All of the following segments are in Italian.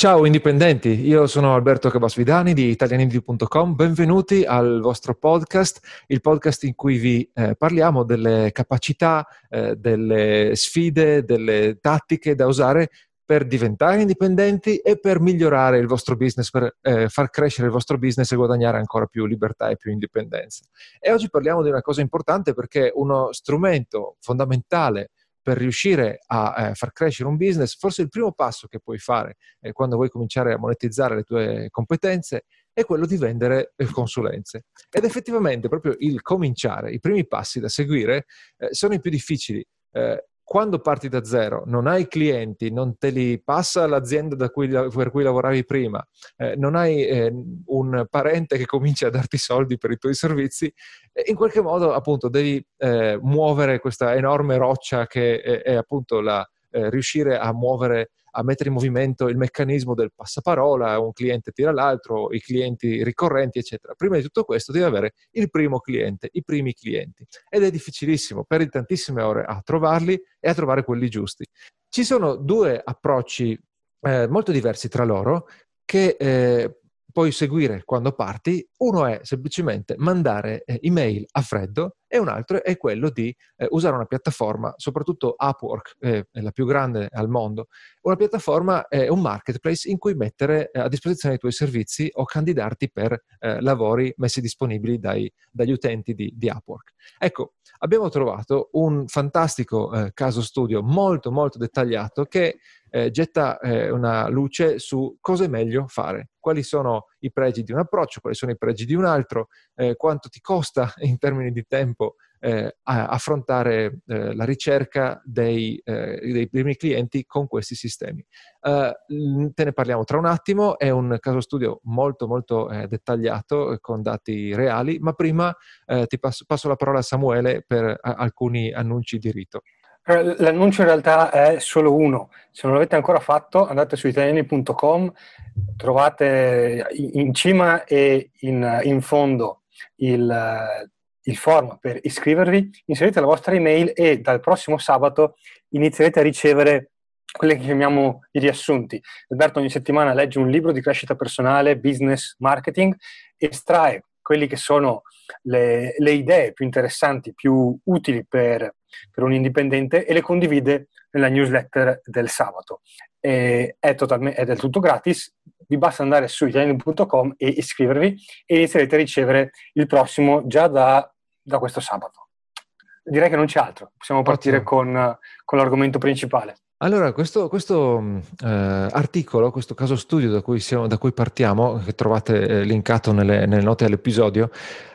Ciao indipendenti, io sono Alberto Cabasvidani di italianindi.com, benvenuti al vostro podcast, il podcast in cui vi eh, parliamo delle capacità, eh, delle sfide, delle tattiche da usare per diventare indipendenti e per migliorare il vostro business, per eh, far crescere il vostro business e guadagnare ancora più libertà e più indipendenza. E oggi parliamo di una cosa importante perché uno strumento fondamentale per riuscire a eh, far crescere un business, forse il primo passo che puoi fare eh, quando vuoi cominciare a monetizzare le tue competenze è quello di vendere eh, consulenze. Ed effettivamente proprio il cominciare, i primi passi da seguire eh, sono i più difficili. Eh, quando parti da zero, non hai clienti, non te li passa l'azienda cui, per cui lavoravi prima, eh, non hai eh, un parente che comincia a darti soldi per i tuoi servizi, eh, in qualche modo appunto devi eh, muovere questa enorme roccia che è, è appunto la, eh, riuscire a muovere a mettere in movimento il meccanismo del passaparola, un cliente tira l'altro, i clienti ricorrenti, eccetera. Prima di tutto questo devi avere il primo cliente, i primi clienti. Ed è difficilissimo, perdi tantissime ore a trovarli e a trovare quelli giusti. Ci sono due approcci eh, molto diversi tra loro che eh, puoi seguire quando parti. Uno è semplicemente mandare eh, email a freddo e un altro è quello di eh, usare una piattaforma, soprattutto Upwork, eh, è la più grande al mondo, una piattaforma è un marketplace in cui mettere eh, a disposizione i tuoi servizi o candidarti per eh, lavori messi disponibili dai, dagli utenti di, di, Upwork. Ecco, abbiamo trovato un fantastico eh, caso studio molto molto dettagliato che eh, getta una luce su cosa è meglio fare, quali sono i pregi di un approccio, quali sono i pregi di un altro, quanto ti costa in termini di tempo tempo eh, affrontare eh, la ricerca dei, eh, dei, primi clienti con questi sistemi. Uh, te ne parliamo tra un attimo, è un caso studio molto molto eh, dettagliato con dati reali, ma prima ti passo, passo, la parola a Samuele per a, alcuni annunci di rito. L'annuncio in realtà è solo uno. Se non l'avete ancora fatto, andate su italiani.com, trovate in cima e in, in fondo il, il form per iscrivervi, inserite la vostra email e dal prossimo sabato inizierete a ricevere quelli che chiamiamo i riassunti. Alberto ogni settimana legge un libro di crescita personale, business, marketing, estrae quelli che sono le, le idee più interessanti, più utili per, per, un indipendente e le condivide nella newsletter del sabato. E è, totalmente, è del tutto gratis, vi basta andare su italiani.com e iscrivervi e inizierete a ricevere il prossimo già da, da questo sabato. Direi che non c'è altro, possiamo partire con, con l'argomento principale. Allora, questo, questo eh, articolo, questo caso studio da cui, siamo, da cui partiamo, che trovate eh, linkato nelle, nelle, note all'episodio,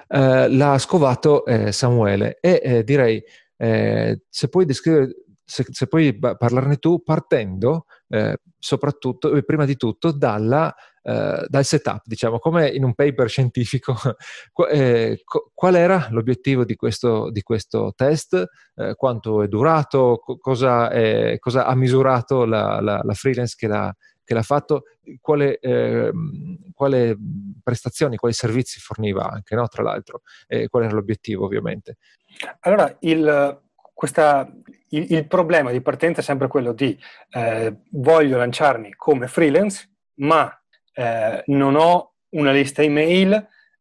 eh, l'ha scovato eh, Samuele e eh, direi, eh, se puoi descrivere se, se puoi parlarne tu partendo eh, soprattutto, eh, prima di tutto, dalla, eh, dal setup, diciamo, come in un paper scientifico, eh, qual era l'obiettivo di questo, di questo test, eh, quanto è durato, co- cosa, è, cosa, ha misurato la, la, la freelance che l'ha, che l'ha fatto, quale, eh, quale, prestazioni, quali servizi forniva anche, no? tra l'altro, e qual era l'obiettivo ovviamente. Allora, il, questa, il, il, problema di partenza è sempre quello di eh, voglio lanciarmi come freelance, ma eh, non ho una lista email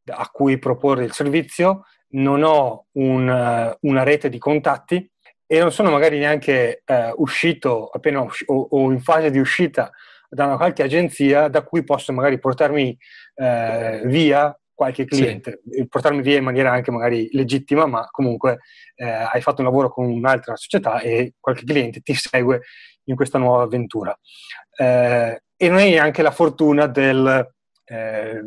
a cui proporre il servizio, non ho un, uh, una rete di contatti e non sono magari neanche uh, uscito appena usci- o, o, in fase di uscita da una qualche agenzia da cui posso magari portarmi uh, via qualche cliente, sì. portarmi via in maniera anche magari legittima, ma comunque eh, hai fatto un lavoro con un'altra società e qualche cliente ti segue in questa nuova avventura. Eh, e non hai neanche la fortuna del eh,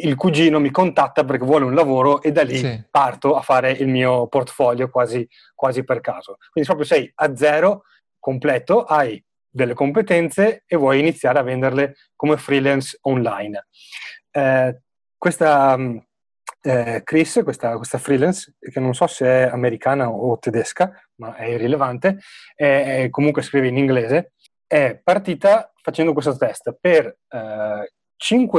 il cugino mi contatta perché vuole un lavoro e da lì sì. parto a fare il mio portfolio quasi, quasi per caso. Quindi proprio sei a zero completo, hai delle competenze e vuoi iniziare a venderle come freelance online. Eh, questa mm, eh, Chris, questa, questa, freelance, che non so se è americana o tedesca, ma è irrilevante, è, è, comunque scrive in inglese, è partita facendo questo test. Per eh,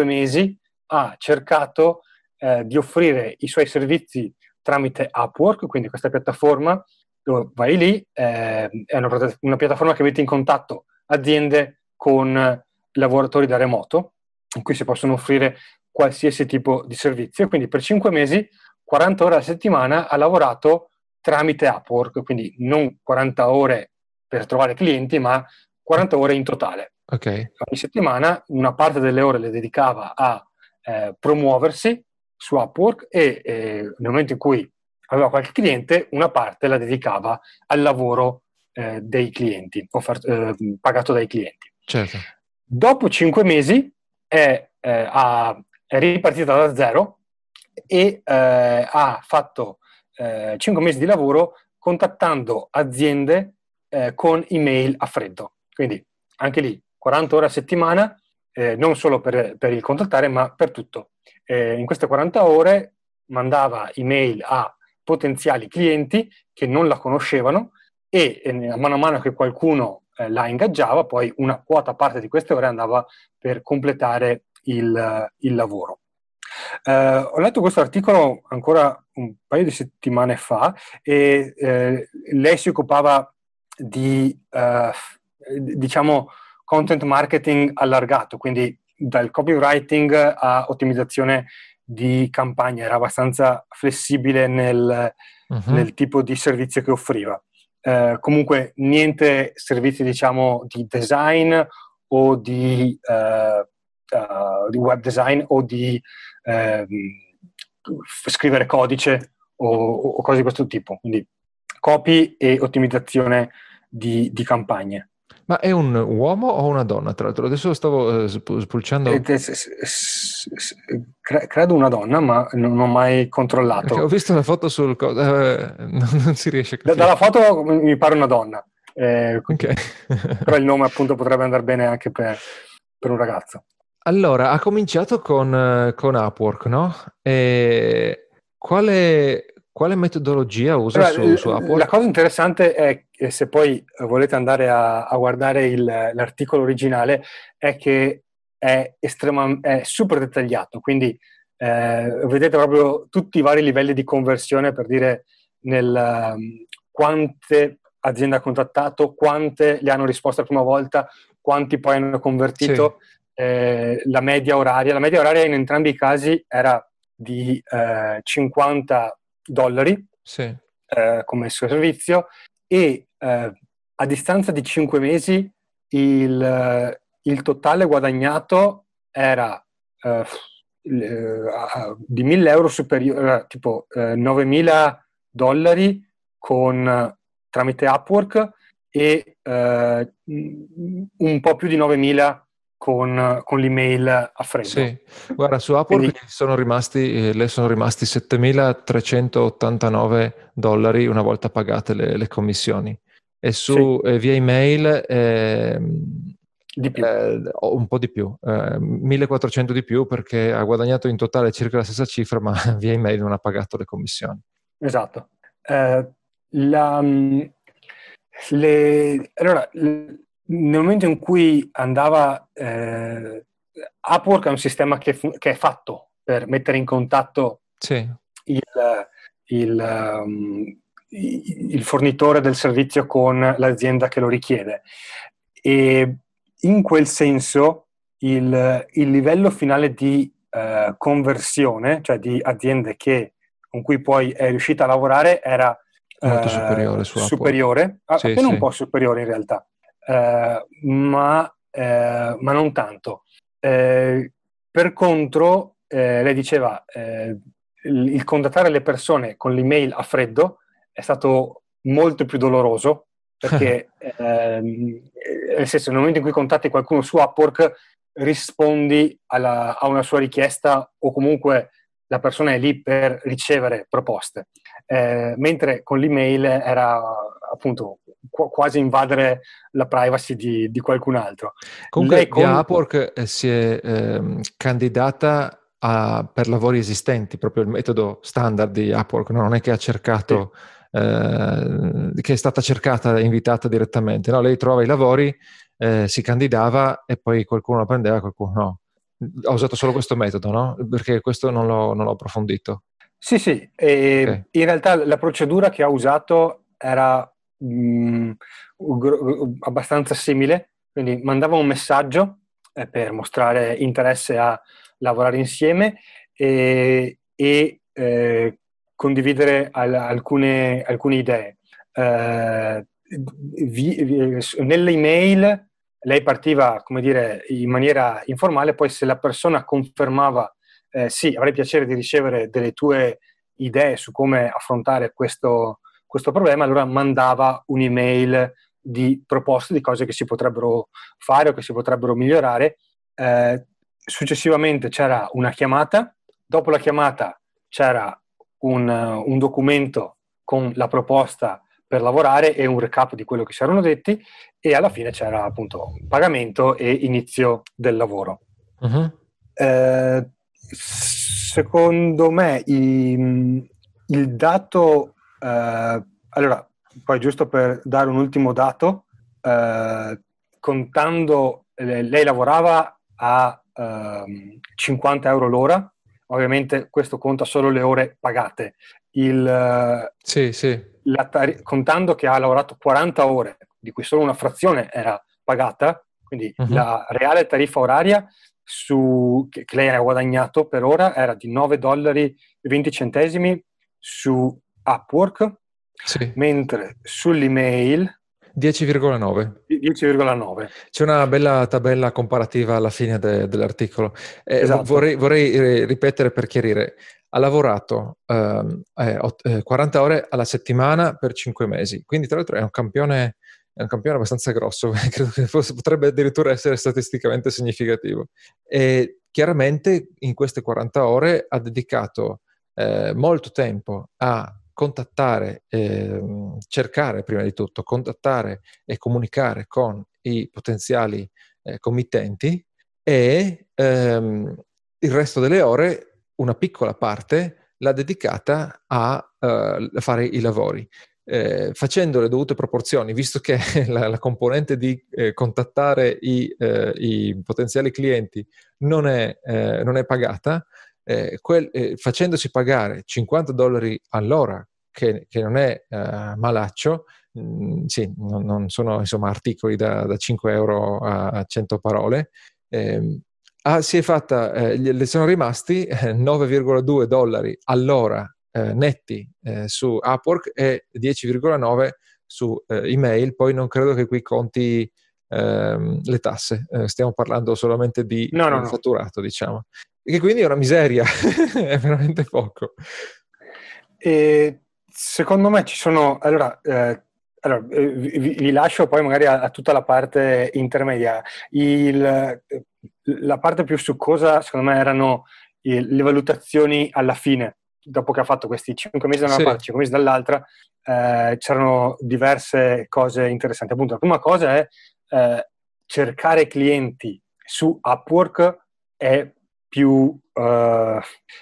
mesi ha cercato eh, di offrire i suoi servizi tramite Upwork, quindi questa piattaforma dove vai lì, eh, è una, una, piattaforma che mette in contatto aziende con lavoratori da remoto, in cui si possono offrire qualsiasi tipo di servizio. Quindi per 5 mesi, 40 ore a settimana, ha lavorato tramite Upwork, quindi non 40 ore per trovare clienti, ma 40 ore in totale. Okay. Ogni settimana una parte delle ore le dedicava a eh, promuoversi su Upwork e eh, nel momento in cui aveva qualche cliente, una parte la dedicava al lavoro eh, dei clienti, offert- eh, pagato dai clienti. Certo. Dopo cinque mesi è, eh, ha, è ripartita da zero e eh, ha fatto cinque mesi di lavoro contattando aziende con email a freddo. Quindi anche lì 40 ore a settimana, non solo per, per il contattare, ma per tutto eh, in queste 40 ore mandava email a potenziali clienti che non la conoscevano e eh, a mano a mano che qualcuno eh, la ingaggiava, poi una quota parte di queste ore andava per completare il, il lavoro. Eh, ho letto questo articolo ancora un paio di settimane fa e eh, lei si occupava di, eh, diciamo, content marketing allargato, quindi dal copywriting a ottimizzazione di campagna, era abbastanza flessibile nel, uh-huh. nel tipo di servizio che offriva. Eh, comunque niente servizi diciamo di design o di, uh, uh, di web design o di uh, scrivere codice o, o, cose di questo tipo, quindi copy e ottimizzazione di, di campagne. Ma è un uomo o una donna? Tra l'altro, adesso stavo uh, spulciando. Eh, credo una donna, ma non ho mai controllato. Perché ho visto una foto sul. Eh, non si riesce a capire. Dalla foto mi pare una donna. Eh, okay. però il nome, appunto, potrebbe andare bene anche per, per un ragazzo. Allora, ha cominciato con, con Upwork, no? E quale, quale metodologia usa allora, su, su Upwork? La cosa interessante è che se poi volete andare a, a guardare il, l'articolo originale è che è, estrema, è super dettagliato, quindi eh, vedete proprio tutti i vari livelli di conversione per dire nel, um, quante aziende ha contattato, quante le hanno risposto la prima volta, quanti poi hanno convertito, sì. Eh, la media oraria. La media oraria in entrambi i casi era di eh, 50 dollari sì. eh, come servizio e eh, a distanza di 5 mesi il, il totale guadagnato era eh, di 1000 euro superiore, tipo 9000 dollari con, tramite Upwork e eh, un po' più di 9000 con, con, l'email a freddo. Sì, guarda, su Apple Quindi... sono rimasti, eh, le sono rimasti 7.389 dollari una volta pagate le, le commissioni. E su sì. eh, via email eh, di più. Eh, un po' di più, 1.400 eh, di più perché ha guadagnato in totale circa la stessa cifra, ma via email non ha pagato le commissioni. Esatto. Eh, la, mm, le, allora, nel momento in cui andava eh, Upwork è un sistema che, fu- che, è fatto per mettere in contatto sì. il, il, um, il, fornitore del servizio con l'azienda che lo richiede e in quel senso il, il livello finale di uh, conversione, cioè di aziende che, con cui poi è riuscita a lavorare era molto uh, superiore, superiore sì, appena sì. un po' superiore in realtà eh, ma, eh, ma, non tanto. Eh, per contro, eh, lei diceva, il, il contattare le persone con l'email a freddo è stato molto più doloroso perché ehm, nel senso nel momento in cui contatti qualcuno su Upwork rispondi alla, a una sua richiesta o comunque la persona è lì per ricevere proposte, eh, mentre con l'email era appunto qu- quasi invadere la privacy di, di qualcun altro. Comunque con... Upwork eh, si è eh, candidata a, per lavori esistenti, proprio il metodo standard di Upwork, no? non è che ha cercato, sì. eh, che è stata cercata e invitata direttamente, no? lei trova i lavori, eh, si candidava e poi qualcuno la prendeva, qualcuno no ho usato solo questo metodo, no? Perché questo non l'ho, non l'ho approfondito. Sì, sì, okay. in realtà la procedura che ha usato era mh, mm, abbastanza simile, quindi mandava un messaggio eh, per mostrare interesse a lavorare insieme e, e eh, condividere al, alcune, alcune, idee. Eh, vi, vi, nelle email lei partiva, come dire, in maniera informale, poi se la persona confermava eh, sì, avrei piacere di ricevere delle tue idee su come affrontare questo, questo problema, allora mandava un'email di proposte di cose che si potrebbero fare o che si potrebbero migliorare. Eh, successivamente c'era una chiamata, dopo la chiamata c'era un, un, documento con la proposta per lavorare e un recap di quello che si erano detti e alla fine c'era appunto pagamento e inizio del lavoro. Uh-huh. Eh, secondo me i, il dato, eh, allora poi giusto per dare un ultimo dato, eh, contando, lei lavorava a 50 ehm, euro l'ora, ovviamente questo conta solo le ore pagate. Il, sì, sì. Tar- contando che ha lavorato 40 ore, di cui solo una frazione era pagata, quindi uh-huh. la reale tariffa oraria su, che, che, lei ha guadagnato per ora era di 9 dollari e 20 centesimi su Upwork, sì. mentre sull'email 10,9. 10,9. C'è una bella tabella comparativa alla fine de- dell'articolo. Eh, esatto. vorrei, vorrei, eh, ripetere per chiarire. Ha lavorato ehm, eh, 40 ore alla settimana per 5 mesi, quindi tra l'altro è un campione, è un campione abbastanza grosso, credo che fosse, potrebbe addirittura essere statisticamente significativo. E chiaramente in queste 40 ore ha dedicato eh, molto tempo a contattare, eh, cercare prima di tutto, contattare e comunicare con i potenziali eh, committenti e ehm, il resto delle ore, una piccola parte, l'ha dedicata a uh, fare i lavori. Eh, facendo le dovute proporzioni, visto che la, la componente di eh, contattare i, eh, i, potenziali clienti non è, eh, non è pagata, eh, quel, eh, facendosi pagare 50 dollari all'ora, che, che non è eh, malaccio, mh, mm, sì, non, non, sono insomma articoli da, da 5 euro a 100 parole, ehm, ah, si è fatta, eh, le sono rimasti 9,2 eh, dollari all'ora eh, netti eh, su Upwork e 10,9 su email, poi non credo che qui conti ehm, le tasse, stiamo parlando solamente di no, no, fatturato, no. diciamo che quindi è una miseria, è veramente poco. E secondo me ci sono, allora, eh, allora vi, vi, lascio poi magari a, a tutta la parte intermedia. Il, la parte più succosa, secondo me, erano le valutazioni alla fine, dopo che ha fatto questi 5 mesi da una sì. parte, 5 mesi dall'altra, eh, c'erano diverse cose interessanti. Appunto, la prima cosa è eh, cercare clienti su Upwork è più, uh, come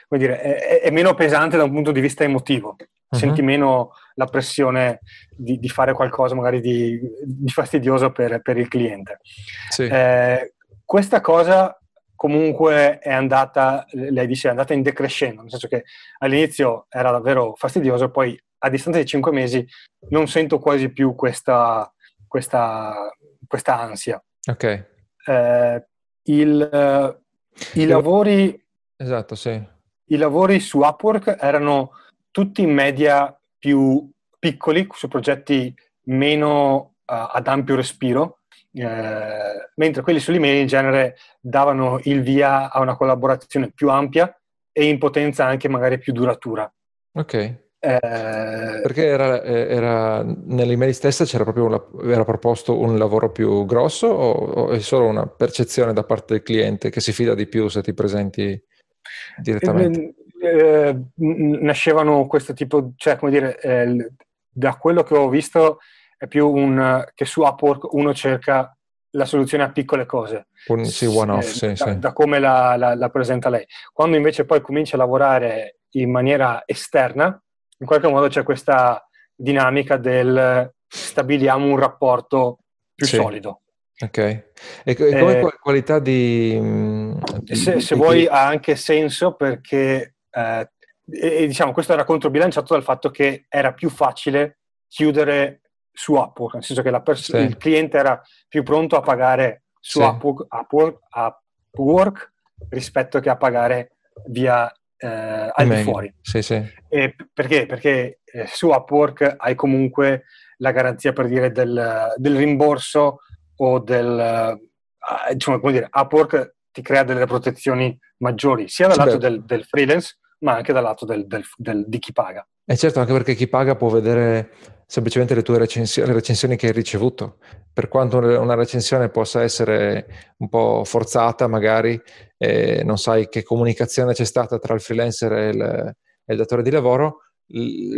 dire, è, è, meno pesante da un punto di vista emotivo. Uh-huh. Senti meno la pressione di, di fare qualcosa magari di, di fastidioso per, per, il cliente. Sì. Eh, questa cosa comunque è andata, lei dice, è andata in decrescendo, nel senso che all'inizio era davvero fastidioso, poi a distanza di cinque mesi non sento quasi più questa, questa, questa ansia. Ok. Eh, il, i lavori, esatto, sì. I lavori su Upwork erano tutti in media più piccoli, su progetti meno uh, ad ampio respiro, eh, mentre quelli sull'email in genere davano il via a una collaborazione più ampia e in potenza anche magari più duratura. Ok. Eh, Perché era, eh, era, nell'email stessa c'era proprio una, era proposto un lavoro più grosso o, o, è solo una percezione da parte del cliente che si fida di più se ti presenti direttamente? Eh, eh nascevano questo tipo, cioè come dire, eh, da quello che ho visto è più un che su Upwork uno cerca la soluzione a piccole cose. Un, sì, one off, sì, da, sì. da come la, la, la presenta lei. Quando invece poi comincia a lavorare in maniera esterna, in qualche modo c'è questa dinamica del stabiliamo un rapporto più sì. solido. Ok, e, come eh, qualità di... Mm, di se, se di... vuoi ha anche senso perché, eh, e, diciamo, questo era controbilanciato dal fatto che era più facile chiudere su Upwork, nel senso che pers- sì. il cliente era più pronto a pagare su sì. Upwork, Upwork, Upwork, rispetto che a pagare via eh, al di fuori. Sì, sì. E perché? Perché eh, su Upwork hai comunque la garanzia per dire del, del rimborso o del... Diciamo, come dire, Upwork ti crea delle protezioni maggiori, sia dal sì, lato del, del, freelance, ma anche dal lato del, di chi paga. E eh, certo, anche perché chi paga può vedere semplicemente le tue recensioni, le recensioni che hai ricevuto. Per quanto una recensione possa essere un po' forzata, magari, eh, non sai che comunicazione c'è stata tra il freelancer e il, e il datore di lavoro,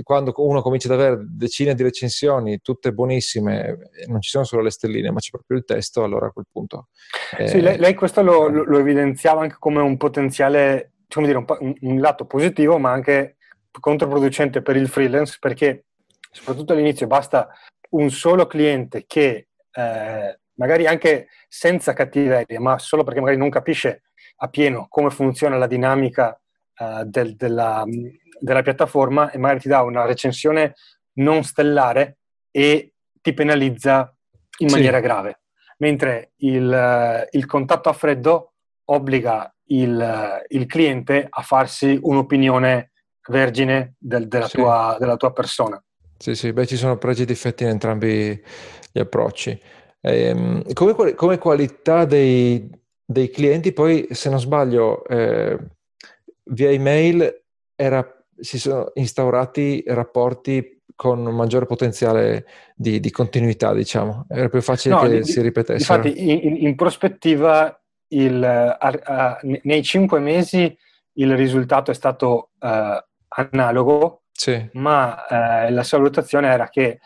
quando uno comincia ad avere decine di recensioni, tutte buonissime, non ci sono solo le stelline, ma c'è proprio il testo, allora a quel punto. Eh, sì, lei, lei questo lo, lo, evidenziava anche come un potenziale, come dire, un, un, lato positivo, ma anche controproducente per il freelance, perché soprattutto all'inizio basta un solo cliente che eh, magari anche senza cattiveria, ma solo perché magari non capisce a pieno come funziona la dinamica eh, del, della della piattaforma e magari ti dà una recensione non stellare e ti penalizza in maniera sì. grave. Mentre il, il, contatto a freddo obbliga il, il, cliente a farsi un'opinione vergine del, della, sì. tua, della, tua, persona. Sì, sì, beh, ci sono pregi e difetti in entrambi gli approcci. Ehm, come, come, qualità dei, dei, clienti, poi se non sbaglio, eh, via email era si sono instaurati rapporti con un maggiore potenziale di, di continuità, diciamo. Era più facile no, che di, si ripetessero. Infatti, in, in prospettiva, il, uh, uh, nei cinque mesi il risultato è stato uh, analogo, sì. ma la sua valutazione era che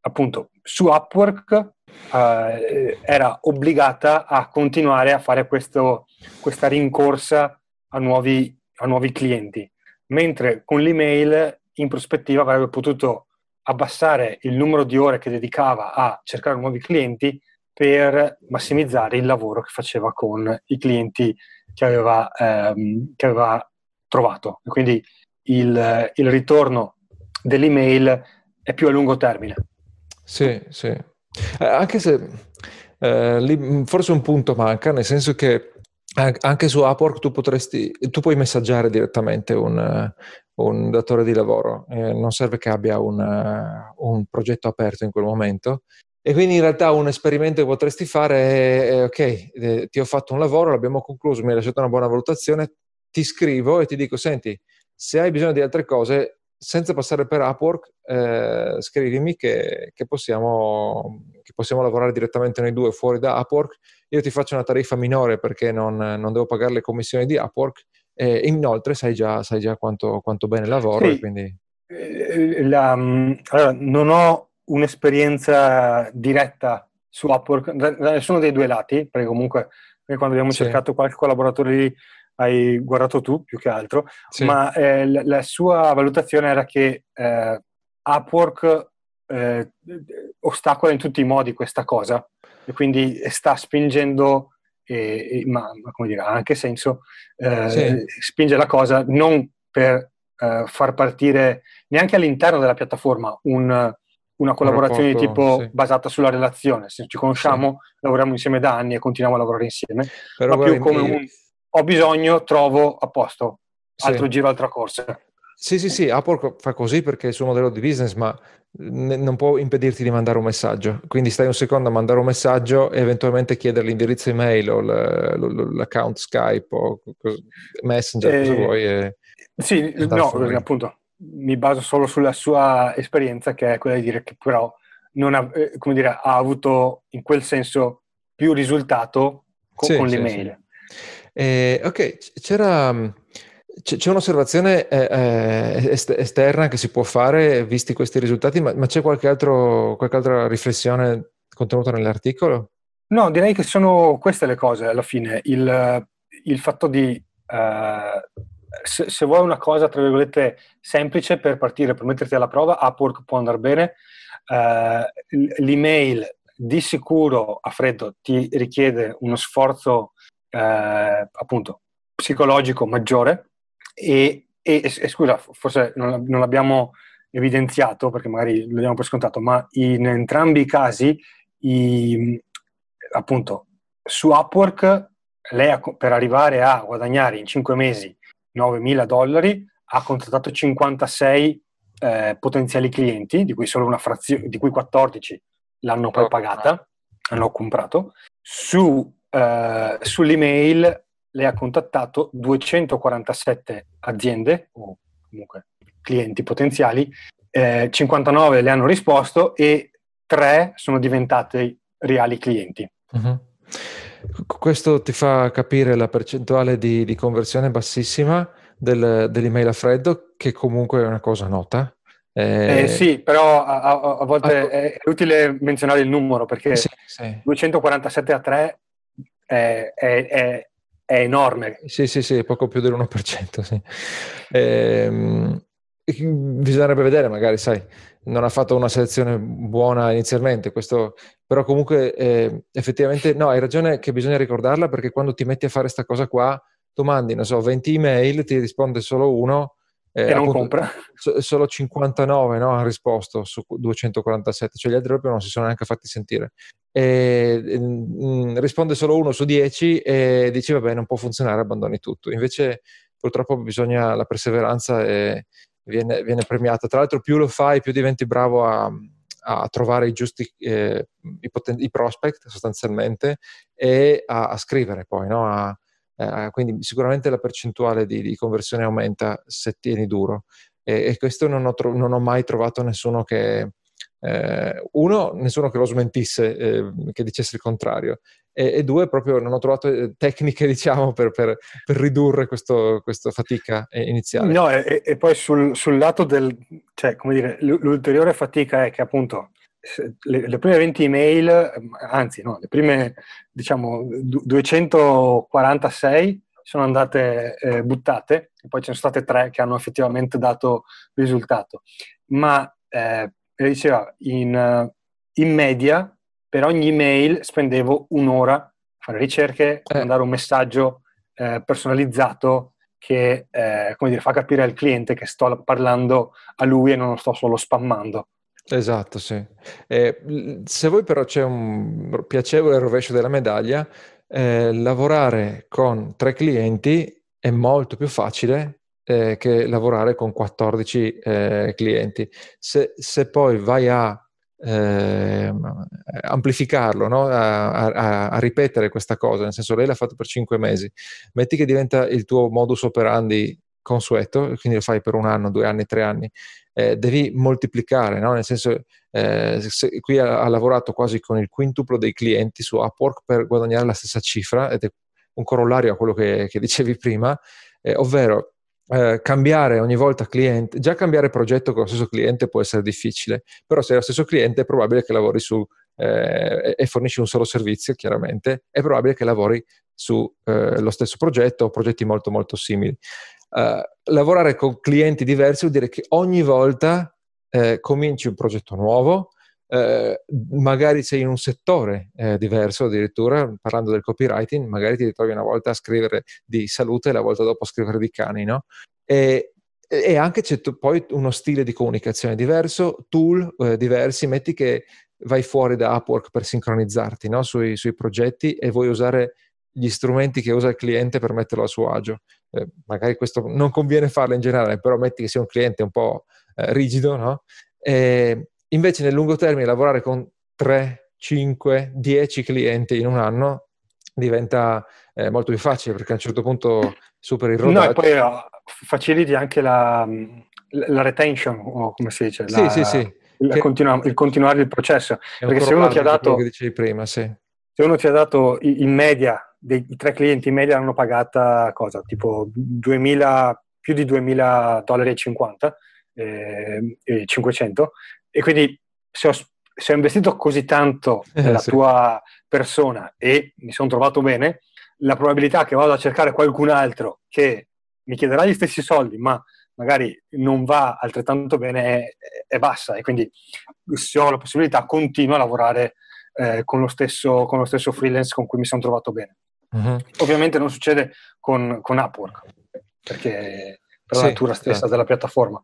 appunto su Upwork era obbligata a continuare a fare questo, questa rincorsa a nuovi, a nuovi clienti mentre con l'email in prospettiva avrebbe potuto abbassare il numero di ore che dedicava a cercare nuovi clienti per massimizzare il lavoro che faceva con i clienti che aveva, ehm, che aveva trovato. E quindi il, il, ritorno dell'email è più a lungo termine. Sì, sì. Eh, anche se eh, lì forse un punto manca, nel senso che anche su Upwork tu potresti, tu puoi messaggiare direttamente un, un datore di lavoro, eh, non serve che abbia un, un, progetto aperto in quel momento. E quindi in realtà un esperimento che potresti fare è, è ok, eh, ti ho fatto un lavoro, l'abbiamo concluso, mi hai lasciato una buona valutazione, ti scrivo e ti dico, senti, se hai bisogno di altre cose, senza passare per Upwork, eh, scrivimi che, che, possiamo, che, possiamo, lavorare direttamente noi due fuori da Upwork. Io ti faccio una tariffa minore perché non, non devo pagare le commissioni di Upwork e inoltre sai già, sai già quanto, quanto, bene lavoro. Sì. Quindi... Eh, la, allora, non ho un'esperienza diretta su Upwork da, nessuno dei due lati, perché comunque quando abbiamo sì. cercato qualche collaboratore lì hai guardato tu più che altro, sì. ma eh, la, la, sua valutazione era che eh, Upwork eh, ostacola in tutti i modi questa cosa e quindi sta spingendo, e, e, ma, ma, come dire, ha anche senso, eh, sì. spinge la cosa non per eh, far partire neanche all'interno della piattaforma un, una collaborazione di tipo sì. basata sulla relazione. Se ci conosciamo, sì. lavoriamo insieme da anni e continuiamo a lavorare insieme, Però ma più come un ho bisogno, trovo a posto, altro sì. giro, altra corsa. Sì, sì, sì, Apple fa così perché è il suo modello di business, ma non può impedirti di mandare un messaggio. Quindi stai un secondo a mandare un messaggio e eventualmente chiedere l'indirizzo email o l'account Skype o Messenger, eh, cosa vuoi. E sì, no, fuori. appunto, mi baso solo sulla sua esperienza, che è quella di dire che però non ha, eh, come dire, ha avuto in quel senso più risultato con, sì, con l'email. Sì, eh, ok, c'era, mm, c'è un'osservazione eh, eh esterna che si può fare visti questi risultati, ma, c'è qualche, altro, qualche altra riflessione contenuta nell'articolo? No, direi che sono queste le cose alla fine. Il, il fatto di uh, se, se, vuoi una cosa, tra virgolette, semplice per partire, per metterti alla prova, Upwork può andare bene. Uh, l'email di sicuro a freddo ti richiede uno sforzo eh, appunto psicologico maggiore e, e, e scusa, forse non, non, l'abbiamo evidenziato perché magari lo diamo per scontato, ma in entrambi i casi i, appunto su Upwork lei per arrivare a guadagnare in 5 mesi 9.000 dollari ha contattato 56 eh, potenziali clienti, di cui solo una frazione, di cui 14 l'hanno poi pagata, hanno comprato. Su, eh, sull'email lei ha contattato 247 aziende o comunque clienti potenziali, eh, 59 le hanno risposto e 3 sono diventati reali clienti. Uh-huh. Questo ti fa capire la percentuale di, di conversione bassissima del, dell'email a freddo, che comunque è una cosa nota. Eh, eh, sì, però a, a, a volte ah, è, è, utile menzionare il numero perché sì, sì. 247 a 3 è, è, è, enorme. Sì, sì, sì, poco più dell'1%. Sì. Eh, bisognerebbe vedere, magari, sai, non ha fatto una selezione buona inizialmente, questo, però comunque eh, effettivamente no, hai ragione che bisogna ricordarla perché quando ti metti a fare questa cosa qua, tu mandi, non so, 20 email, ti risponde solo uno. Eh, e non appunto, compra. solo 59 no, hanno risposto su 247, cioè gli altri proprio non si sono neanche fatti sentire. E, mh, mm, risponde solo uno su 10 e dici vabbè non può funzionare, abbandoni tutto. Invece purtroppo bisogna la perseveranza e viene, viene premiata. Tra l'altro più lo fai più diventi bravo a, a trovare i giusti eh, i, poten- i, prospect sostanzialmente e a, a scrivere poi, no? a, eh, quindi sicuramente la percentuale di, di, conversione aumenta se tieni duro. E, e questo non ho, tro- non ho, mai trovato nessuno che, eh, uno, nessuno che lo smentisse, eh, che dicesse il contrario, e, e, due, proprio non ho trovato eh, tecniche, diciamo, per, per, per ridurre questo, questa fatica iniziale. No, e, e poi sul, sul, lato del, cioè, come dire, l'ulteriore fatica è che appunto le, le, prime 20 email, anzi no, le prime diciamo 246 sono andate eh, buttate poi ce ne sono state tre che hanno effettivamente dato risultato. Ma eh, diceva, in, in, media per ogni email spendevo un'ora a fare ricerche, a eh. mandare un messaggio eh, personalizzato che eh, come dire, fa capire al cliente che sto parlando a lui e non lo sto solo spammando. Esatto, sì. Eh, se voi però c'è un piacevole rovescio della medaglia, eh, lavorare con tre clienti è molto più facile eh, che lavorare con 14 eh, clienti. Se, se, poi vai a ehm, amplificarlo, no? a, a, a, ripetere questa cosa, nel senso lei l'ha fatto per 5 mesi, metti che diventa il tuo modus operandi consueto, quindi lo fai per un anno, due anni, tre anni, eh, devi moltiplicare, no? nel senso eh, qui ha, ha, lavorato quasi con il quintuplo dei clienti su Upwork per guadagnare la stessa cifra ed è un corollario a quello che, che dicevi prima, eh, ovvero eh, cambiare ogni volta cliente, già cambiare progetto con lo stesso cliente può essere difficile, però se è lo stesso cliente è probabile che lavori su eh, e fornisci un solo servizio, chiaramente, è probabile che lavori su eh, stesso progetto o progetti molto molto simili. Uh, lavorare con clienti diversi vuol dire che ogni volta eh, cominci un progetto nuovo, eh, magari sei in un settore eh, diverso addirittura, parlando del copywriting, magari ti ritrovi una volta a scrivere di salute e la volta dopo a scrivere di cani, no? E, e anche c'è t- poi uno stile di comunicazione diverso, tool eh, diversi, metti che vai fuori da Upwork per sincronizzarti no? sui, sui progetti e vuoi usare gli strumenti che usa il cliente per metterlo a suo agio. Eh, magari questo non conviene farlo in generale, però metti che sia un cliente un po' eh, rigido, no? E invece nel lungo termine lavorare con 3, 5, 10 clienti in un anno diventa eh, molto più facile perché a un certo punto superi il rodaggio. No, e poi uh, faciliti anche la, la, retention, o come si dice? La, sì, sì, sì. Il, continua, il, continuare il processo. Perché se uno ti ha dato... Che dicevi prima, sì. Se uno ti ha dato in media dei tre clienti in media hanno pagata cosa? Tipo 2000, più di 2000 dollari e 50 eh, e 500 e quindi se ho, se ho investito così tanto eh, nella sì. tua persona e mi sono trovato bene, la probabilità che vado a cercare qualcun altro che mi chiederà gli stessi soldi, ma magari non va altrettanto bene, è, è bassa. E quindi se ho la possibilità, continuo a lavorare eh, con, lo stesso, con, lo stesso, freelance con cui mi sono trovato bene. Uh-huh. Ovviamente non succede con, con Upwork, perché per la sì, natura stessa certo. della piattaforma.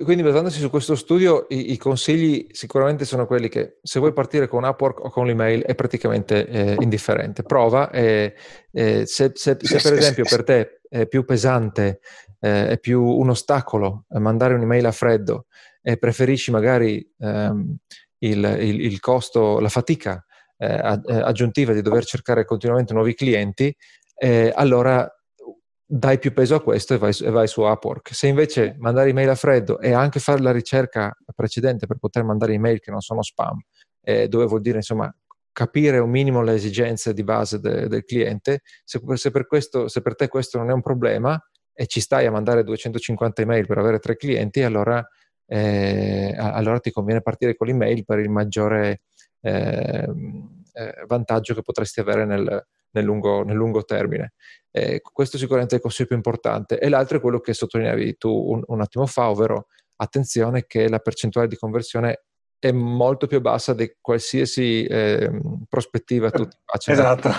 Quindi basandosi su questo studio, i, i, consigli sicuramente sono quelli che se vuoi partire con Upwork o con l'email è praticamente eh, indifferente. Prova e eh, se, se, se, per esempio per te è più pesante, eh, è più un ostacolo mandare un'email a freddo e preferisci magari ehm, il, il, il, costo, la fatica eh, eh, aggiuntiva di dover cercare continuamente nuovi clienti, eh, allora dai più peso a questo e vai, e vai, su Upwork. Se invece mandare email a freddo e anche fare la ricerca precedente per poter mandare email che non sono spam, eh, dove vuol dire insomma capire un minimo le esigenze di base de, del cliente, se, se, per questo, se per te questo non è un problema e ci stai a mandare 250 email per avere tre clienti, allora, eh, allora ti conviene partire con l'email per il maggiore eh, eh vantaggio che potresti avere nel, nel lungo, nel lungo termine. Eh, questo sicuramente è il consiglio più importante. E l'altro è quello che sottolineavi tu un, un attimo fa, ovvero attenzione che la percentuale di conversione è molto più bassa di qualsiasi eh, prospettiva tu ti faccia. Esatto.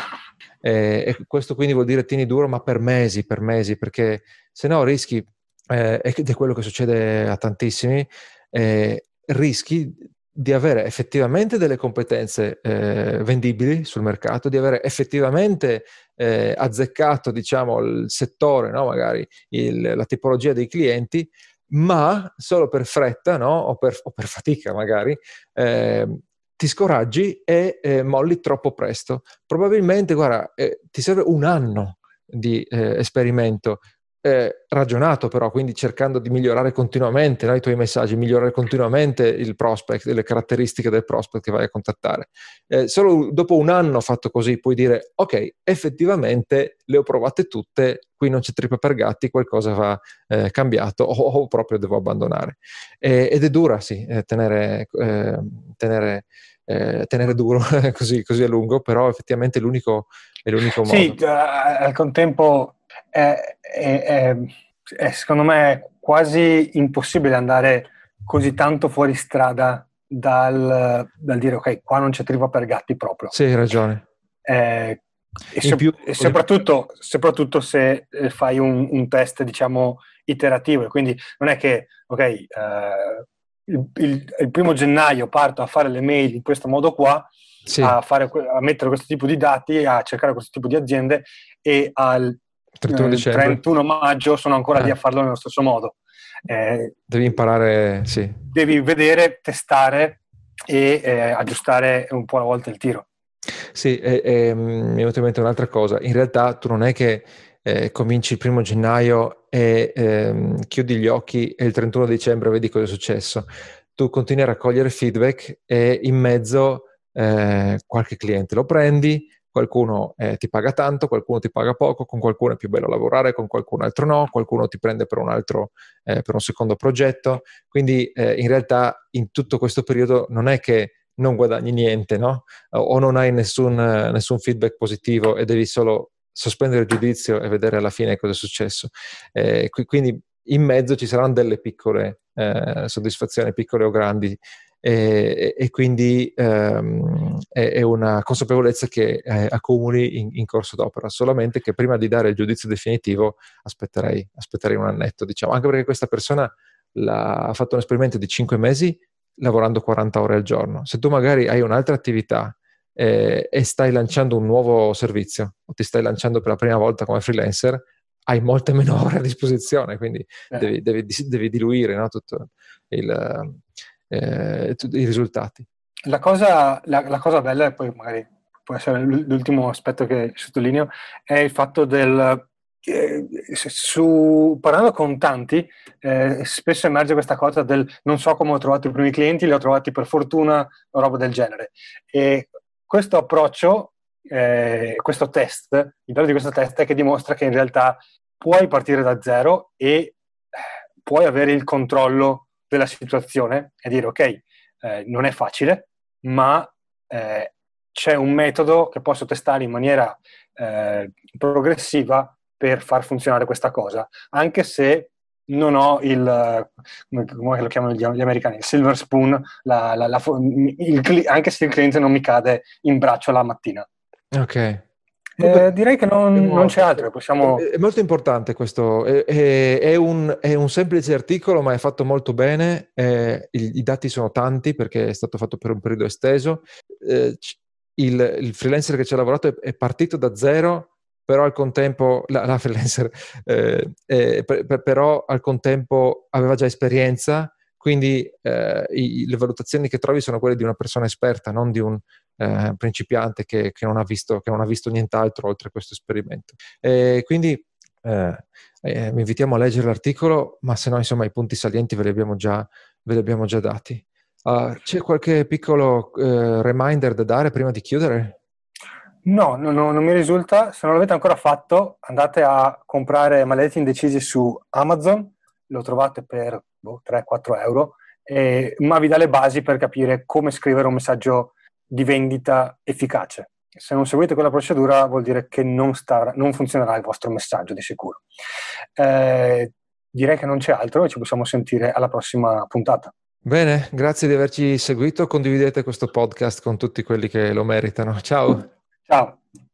Eh, e questo quindi vuol dire tieni duro, ma per mesi, per mesi, perché se no rischi, eh, ed è quello che succede a tantissimi, eh, rischi di avere effettivamente delle competenze eh, vendibili sul mercato, di avere effettivamente eh, azzeccato diciamo, il settore, no? magari il, la tipologia dei clienti, ma solo per fretta no? o, per, o, per, fatica magari eh, ti scoraggi e eh, molli troppo presto. Probabilmente, guarda, eh, ti serve un anno di eh, esperimento eh, ragionato però, quindi cercando di migliorare continuamente no, i tuoi messaggi, migliorare continuamente il prospect, le caratteristiche del prospect che vai a contattare. Eh, solo dopo un anno fatto così puoi dire, ok, effettivamente le ho provate tutte, qui non c'è trippa per gatti, qualcosa va eh, cambiato o, o, proprio devo abbandonare. ed è dura, sì, eh, tenere, eh, tenere, eh, tenere duro così, così, a lungo, però effettivamente l'unico, è l'unico modo. Sì, al contempo è, è, è, secondo me quasi impossibile andare così tanto fuori strada dal, dal, dire ok, qua non c'è trippa per gatti proprio. Sì, hai ragione. Eh, e, so- più... e soprattutto, soprattutto, se eh, fai un, un, test, diciamo, iterativo, quindi non è che, ok, eh, il, il, il, primo gennaio parto a fare le mail in questo modo qua, sì. a, fare, a mettere questo tipo di dati, a cercare questo tipo di aziende e al 31, eh, 31 maggio sono ancora eh. lì a farlo nello stesso modo. Eh, devi imparare, sì. Devi vedere, testare e eh, aggiustare un po' alla volta il tiro. Sì, e, e, mi è venuta in mente un'altra cosa. In realtà tu non è che eh, cominci il primo gennaio e ehm, chiudi gli occhi e il 31 dicembre vedi cosa è successo. Tu continui a raccogliere feedback e in mezzo eh, qualche cliente lo prendi, qualcuno eh, ti paga tanto, qualcuno ti paga poco, con qualcuno è più bello lavorare, con qualcun altro no, qualcuno ti prende per un altro, eh, per un secondo progetto. Quindi eh, in realtà in tutto questo periodo non è che non guadagni niente, no? O non hai nessun, nessun feedback positivo e devi solo sospendere il giudizio e vedere alla fine cosa è successo. Eh, quindi in mezzo ci saranno delle piccole eh, soddisfazioni, piccole o grandi, e, e quindi ehm, è, è, una consapevolezza che eh, accumuli in, in, corso d'opera, solamente che prima di dare il giudizio definitivo aspetterei, aspetterei un annetto, diciamo, anche perché questa persona ha fatto un esperimento di 5 mesi lavorando 40 ore al giorno. Se tu magari hai un'altra attività eh, e stai lanciando un nuovo servizio o ti stai lanciando per la prima volta come freelancer, hai molte meno ore a disposizione, quindi eh. devi, devi, devi, diluire no, tutto il, eh, i risultati. La cosa, la, la cosa bella, e poi magari può essere l'ultimo aspetto che sottolineo, è il fatto del eh, su, parlando con tanti, eh, spesso emerge questa cosa del non so come ho trovato i primi clienti, li ho trovati per fortuna o roba del genere. E questo approccio, eh, questo test, il bello di questo test è che dimostra che in realtà puoi partire da zero e eh, puoi avere il controllo della situazione e dire ok, eh, non è facile, ma eh, c'è un metodo che posso testare in maniera eh, progressiva per far funzionare questa cosa, anche se non ho il, come lo chiamano gli, americani, il silver spoon, la, la, la, il, anche se il cliente non mi cade in braccio la mattina. Ok. Eh, direi che non, non, c'è altro. Possiamo... È, molto importante questo. È, è, è, un, è, un, semplice articolo, ma è fatto molto bene. I, I, dati sono tanti perché è stato fatto per un periodo esteso. Eh, il, il, freelancer che ci ha lavorato è, partito da zero, però al contempo, la, la freelancer, eh, eh, per, però al contempo aveva già esperienza quindi eh, i, le valutazioni che trovi sono quelle di una persona esperta, non di un eh, principiante che, che, non visto, che, non ha visto, nient'altro oltre questo esperimento. E quindi eh, eh, vi invitiamo a leggere l'articolo, ma se no, insomma, i punti salienti ve li abbiamo già, li abbiamo già dati. Uh, c'è qualche piccolo uh, reminder da dare prima di chiudere? No, no, no, non mi risulta. Se non l'avete ancora fatto, andate a comprare maledetti indecisi su Amazon. Lo trovate per boh, 3-4 euro, eh, ma vi dà le basi per capire come scrivere un messaggio di vendita efficace. Se non seguite quella procedura vuol dire che non, sta, non funzionerà il vostro messaggio di sicuro. Eh, direi che non c'è altro e ci possiamo sentire alla prossima puntata. Bene, grazie di averci seguito. Condividete questo podcast con tutti quelli che lo meritano. Ciao. Ciao.